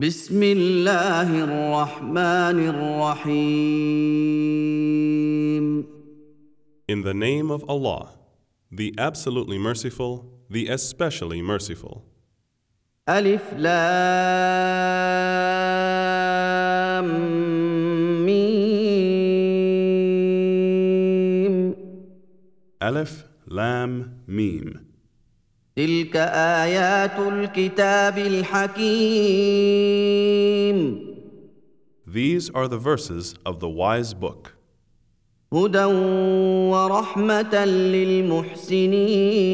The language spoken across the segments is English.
بسم الله الرحمن الرحيم In the name of Allah, the absolutely merciful, the especially merciful. ألف لام ميم Aleph, Lam, Mim. تلك آيات الكتاب الحكيم These are the verses of the wise book, هدى ورحمة للمحسنين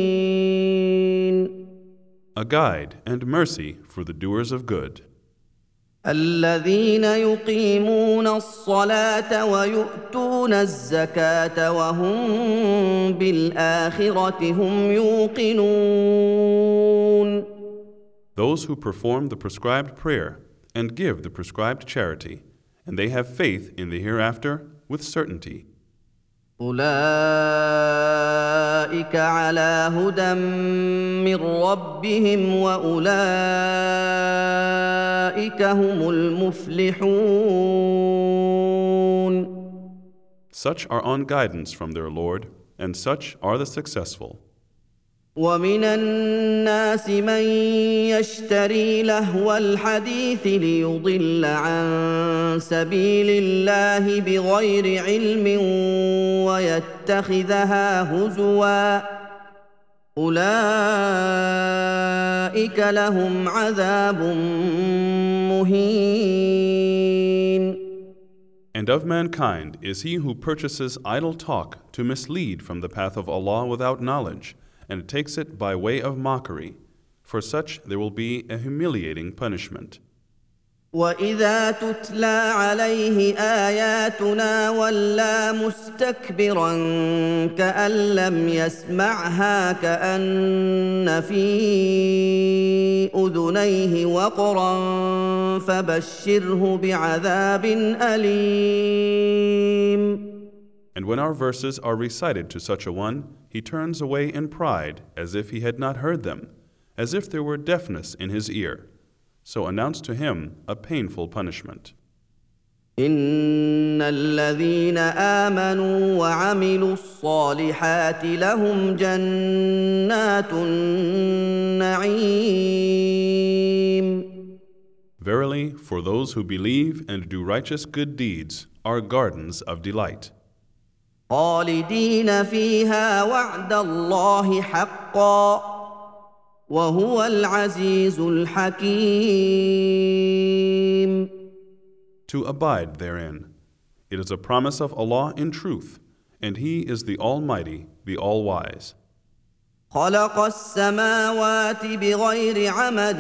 a guide and mercy for the doers of good, الذين يقيمون الصلاة ويؤتون الزكاة وهم بالآخرة هم يوقنون those who perform the prescribed prayer and give the prescribed charity, and they have faith in the hereafter with certainty. أولئك على هدى من ربهم وأولئك هم المفلحون Such are on guidance from their Lord, and such are the successful. ومن الناس من يشتري لهو الحديث ليضل عن سبيل الله بغير علم ويتخذها هزوا اولئك لهم عذاب مهين And of mankind is he who purchases idle talk to mislead from the path of Allah without knowledge, and takes it by way of mockery. For such there will be a humiliating punishment. واذا تتلى عليه اياتنا ولى مستكبرا كان لم يسمعها كان في اذنيه وقرا فبشره بعذاب اليم And when our verses are recited to such a one, he turns away in pride as if he had not heard them, as if there were deafness in his ear. So announce to him a painful punishment. ان الذين امنوا وعملوا الصالحات لهم جنات النعيم Verily, for those who believe and do righteous good deeds are gardens of delight. خالدين فيها وعد الله حقا وهو العزيز الحكيم To abide therein. It is a promise of Allah in truth, and He is the Almighty, the All Wise. خلق السماوات بغير عمد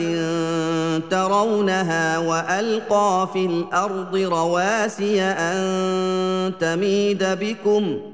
ترونها والقى في الأرض رواسي ان تميد بكم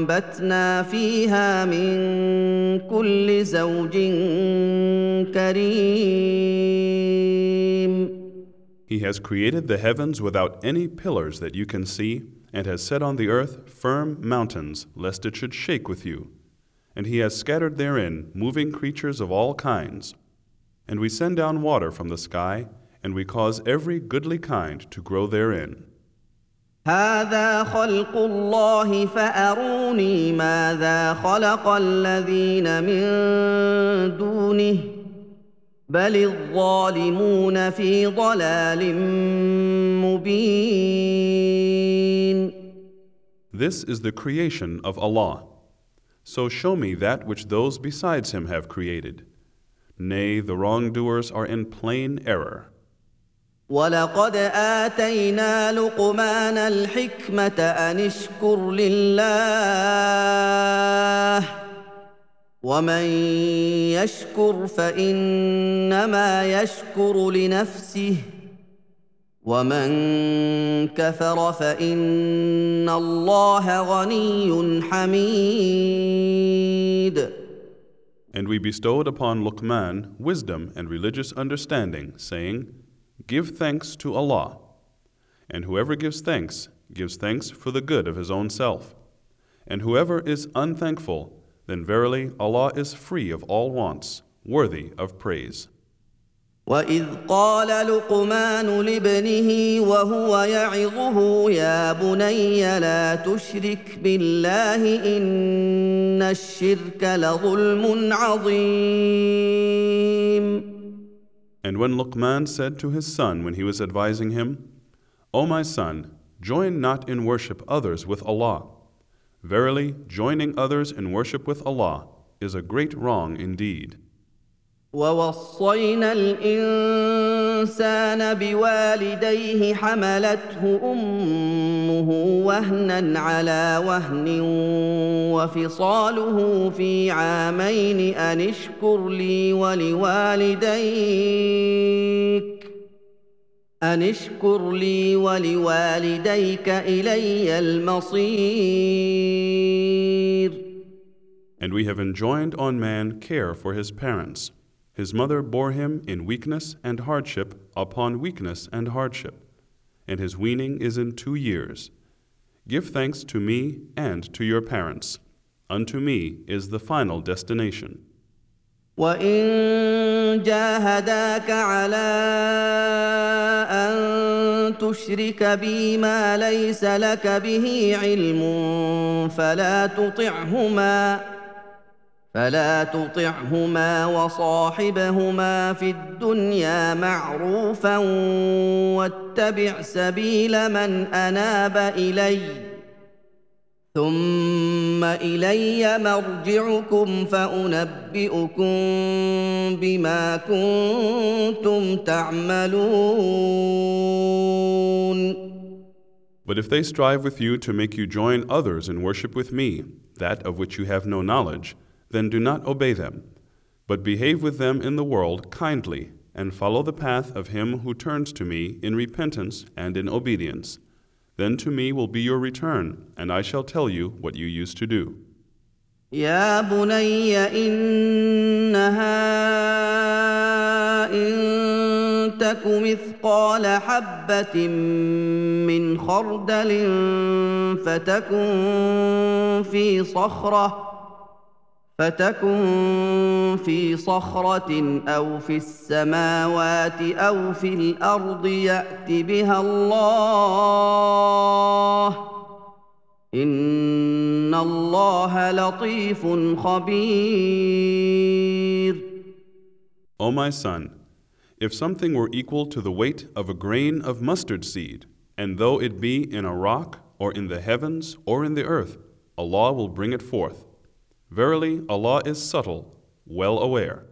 فانبتنا فيها من كل زوج كريم He has created the heavens without any pillars that you can see, and has set on the earth firm mountains, lest it should shake with you. And He has scattered therein moving creatures of all kinds. And we send down water from the sky, and we cause every goodly kind to grow therein. هذا خلق الله فاروني ماذا خلق الذين من دونه بل الظالمون في ضلال مبين This is the creation of Allah. So show me that which those besides Him have created. Nay, the wrongdoers are in plain error. ولقد اتينا لقمان الحكمه ان اشكر لله ومن يشكر فانما يشكر لنفسه ومن كفر فان الله غني حميد And we bestowed upon Luqman wisdom and religious understanding, saying, Give thanks to Allah. And whoever gives thanks, gives thanks for the good of his own self. And whoever is unthankful, then verily Allah is free of all wants, worthy of praise. واذ قال لقمان لابنه وهو يعظه يا بني لا تشرك بالله ان الشرك لظلم عظيم And when Luqman said to his son when he was advising him, O my son, join not in worship others with Allah. Verily, joining others in worship with Allah is a great wrong indeed. ووصينا الإنسان بوالديه حملته أمه وهنا على وهن وفصاله في عامين أن اشكر لي ولوالديك أن اشكر لي ولوالديك إلي المصير And we have enjoined on man care for his parents. His mother bore him in weakness and hardship upon weakness and hardship, and his weaning is in two years. Give thanks to me and to your parents. Unto me is the final destination. وان جاهداك على ان تشرك بي ما ليس لك به علم فلا تطعهما فلا تطعهما وصاحبهما في الدنيا معروفا واتبع سبيل من اناب الي ثم الي مرجعكم فانبئكم بما كنتم تعملون But if they strive with you to make you join others in worship with me, that of which you have no knowledge, then do not obey them, but behave with them in the world kindly, and follow the path of him who turns to me in repentance and in obedience. Then to me will be your return, and I shall tell you what you used to do. يا بني انها ان تك مثقال حبه من خردل فتكن في صخره فتكن في صخره أو في السماوات أو في الأرض يات بها الله ان الله لطيف خبير O my son, if something were equal to the weight of a grain of mustard seed, and though it be in a rock, or in the heavens, or in the earth, Allah will bring it forth. Verily, Allah is subtle, well aware.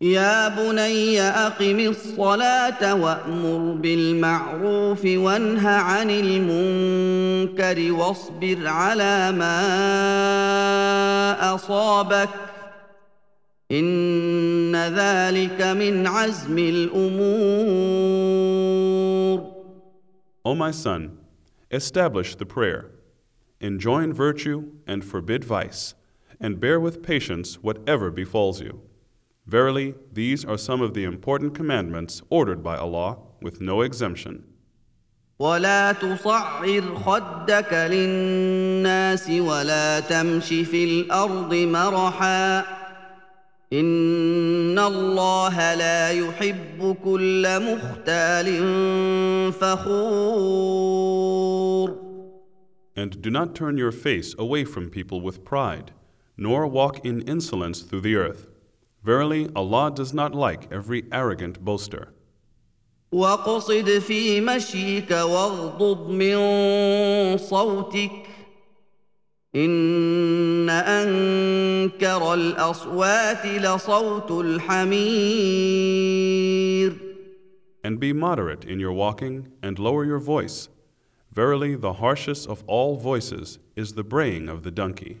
يا بني اقم الصلاه وامر بالمعروف وانه عن المنكر واصبر على ما اصابك ان ذلك من عزم الامور O my son, establish the prayer, enjoin virtue and forbid vice, and bear with patience whatever befalls you. Verily, these are some of the important commandments ordered by Allah with no exemption. ولا تصعر خدك للناس ولا تمش في الارض مرحا ان الله لا يحب كل مختال فخور And do not turn your face away from people with pride, nor walk in insolence through the earth. Verily, Allah does not like every arrogant boaster. واقصد في مشيك واغضض من صوتك ان انكر الاصوات لصوت الحمير And be moderate in your walking, and lower your voice. Verily, the harshest of all voices is the braying of the donkey.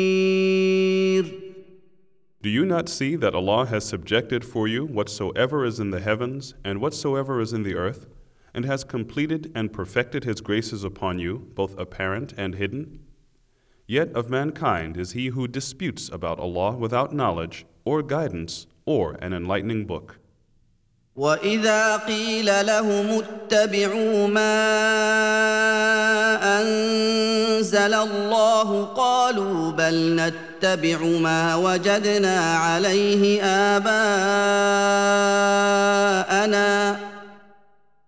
Do you not see that Allah has subjected for you whatsoever is in the heavens and whatsoever is in the earth, and has completed and perfected His graces upon you, both apparent and hidden? Yet of mankind is he who disputes about Allah without knowledge, or guidance, or an enlightening book. واذا قيل لهم اتبعوا ما انزل الله قالوا بل نتبع ما وجدنا عليه اباءنا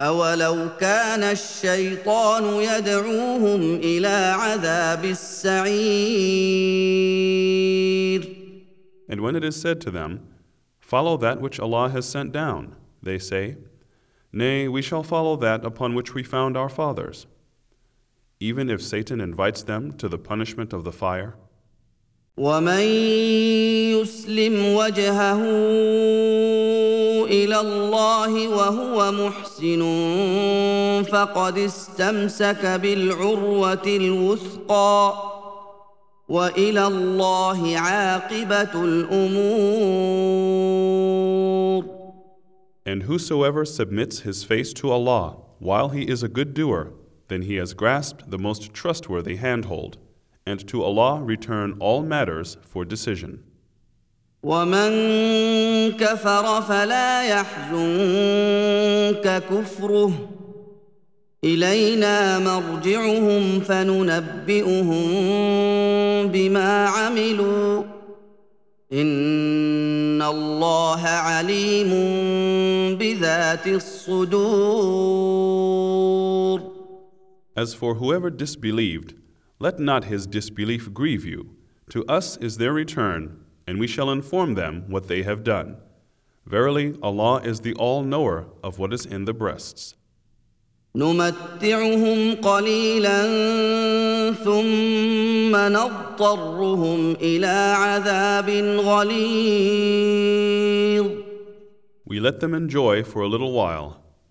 اولو كان الشيطان يدعوهم إلى عذاب السعير And when it is said to them, Follow that which Allah has sent down, they say, Nay, we shall follow that upon which we found our fathers. Even if Satan invites them to the punishment of the fire, ومن يسلم وجهه الى الله وهو محسن فقد استمسك بالعروه الوثقى والى الله عاقبه الامور and whosoever submits his face to Allah while he is a good doer, then he has grasped the most trustworthy handhold, and to Allah return all matters for decision. ومن كفر فلا يحزنك كفره الينا مرجعهم فننبئهم بما عملوا ان الله عليم بذات الصدور As for whoever disbelieved, let not his disbelief grieve you. To us is their return, and we shall inform them what they have done. Verily, Allah is the all knower of what is in the breasts. نمتعهم قليلا ثم نضطرهم الى عذاب غليظ We let them enjoy for a little while,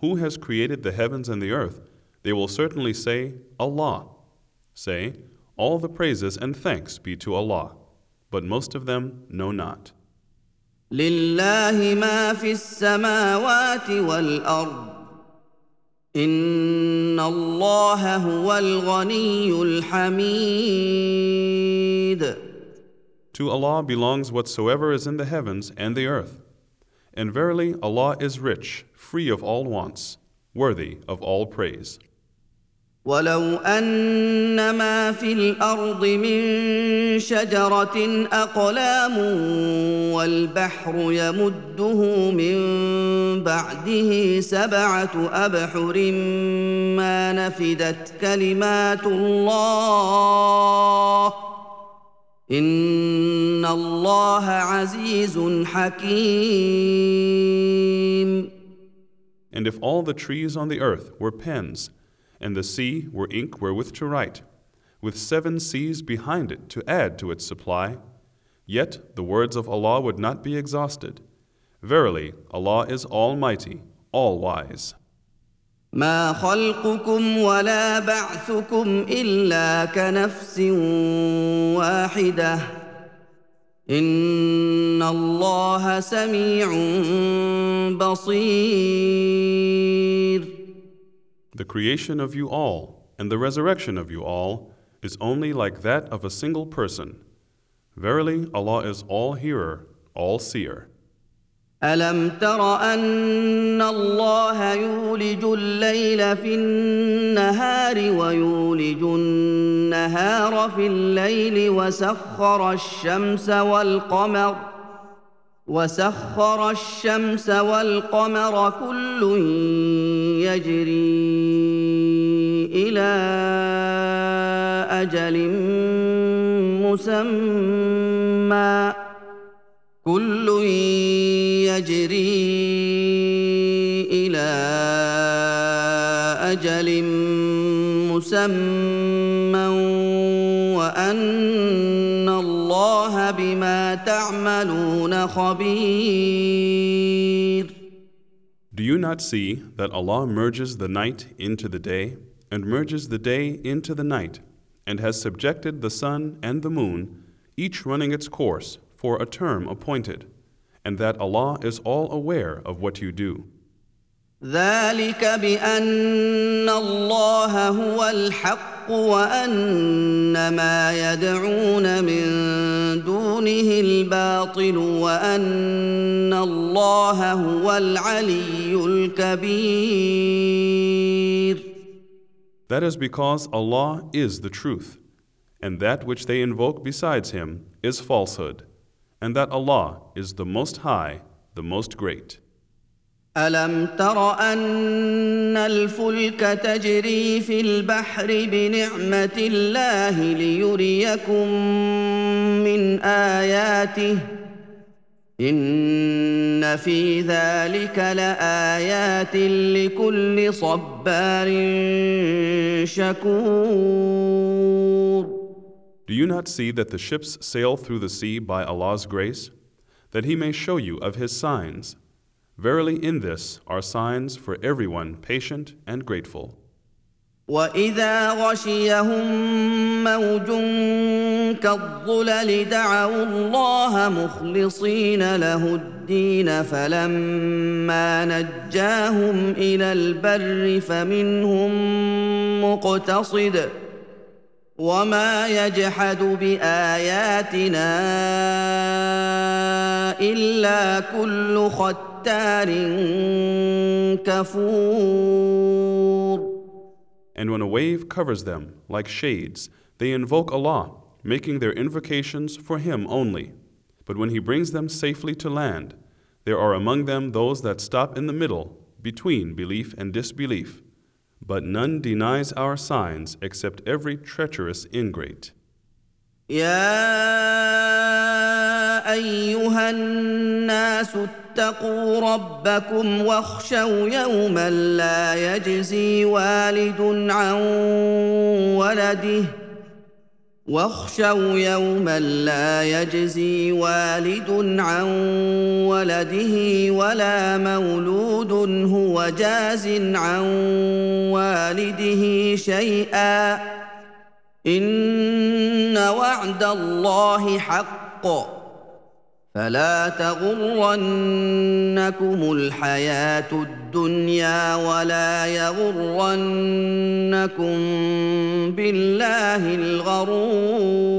Who has created the heavens and the earth? they will certainly say, Allah. Say, All the praises and thanks be to Allah, but most of them know not. لله ما في السماوات والارض ان الله هو الغني الحميد To Allah belongs whatsoever is in the heavens and the earth. And verily, Allah is rich, free of all wants, worthy of all praise. ولو ان ما في الأرض من شجره اقلام والبحر يمده من بعده سبعه ابحر ما نفدت كلمات الله ان الله عزيز حكيم And if all the trees on the earth were pens, and the sea were ink wherewith to write, with seven seas behind it to add to its supply, yet the words of Allah would not be exhausted. Verily, Allah is Almighty, All Wise. ما خلقكم ولا بعثكم الا كنفس واحده ان الله سميع بصير The creation of you all and the resurrection of you all is only like that of a single person. Verily, Allah is all hearer, all seer. الم تر ان الله يولج الليل في النهار ويولج النهار في الليل وسخر الشمس والقمر وسخر الشمس والقمر كل يجري إلى أجل مسمى كل يجري الى اجل مسمى وان الله بما تعملون خبير Do you not see that Allah merges the night into the day, and merges the day into the night, and has subjected the sun and the moon, each running its course for a term appointed, and that Allah is all aware of what you do? ذلك بان الله هو الحق وان ما يدعون من دونه الباطل وان الله هو العلي الكبير That is because Allah is the truth, and that which they invoke besides Him is falsehood, And that Allah is the Most High, the Most Great. ألم تر أن الفلك تجري في البحر بنعمة الله ليريكم من آياته إن في ذلك لآيات لكل صبار شكور Do you not see that the ships sail through the sea by Allah's grace, that He may show you of His signs? Verily, in this are signs for everyone patient and grateful. واذا غشيهم موج كالظلل دعوا الله مخلصين له الدين فلما نجاهم الى البر فمنهم مقتصد وما يجحد باياتنا الا كل ختار كفور And when a wave covers them like shades, they invoke Allah, making their invocations for Him only. But when He brings them safely to land, there are among them those that stop in the middle, between belief and disbelief. But none denies our signs except every treacherous ingrate. يا ايها الناس اتقوا ربكم واخشوا يوما لا يجزي والد عن ولده واخشوا يوما لا يجزي والد عن ولده ولا مولود هو جاز عن والده شيئا. إن وعد الله حق. فلا تغرنكم الحياه الدنيا ولا يغرنكم بالله الغرور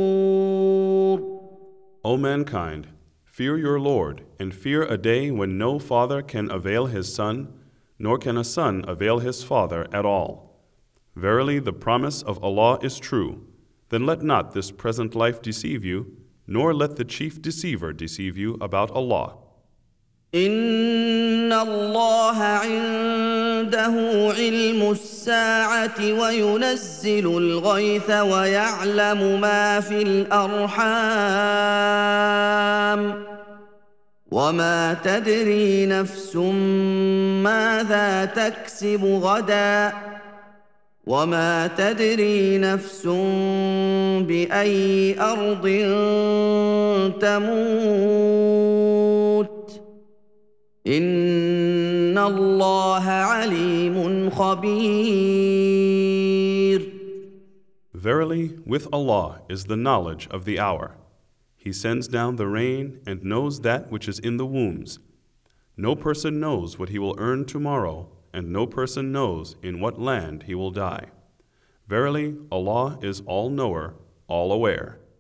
O mankind, fear your Lord, and fear a day when no father can avail his son, nor can a son avail his father at all. Verily, the promise of Allah is true. Then let not this present life deceive you, nor let the chief deceiver deceive you about Allah. ان الله عنده علم الساعة وينزل الغيث ويعلم ما في الارحام وما تدري نفس ماذا تكسب غدا وما تدري نفس باي ارض تموت ان الله عليم خبير Verily, with Allah is the knowledge of the hour. He sends down the rain and knows that which is in the wombs. No person knows what he will earn tomorrow, and no person knows in what land he will die. Verily, Allah is all knower, all aware.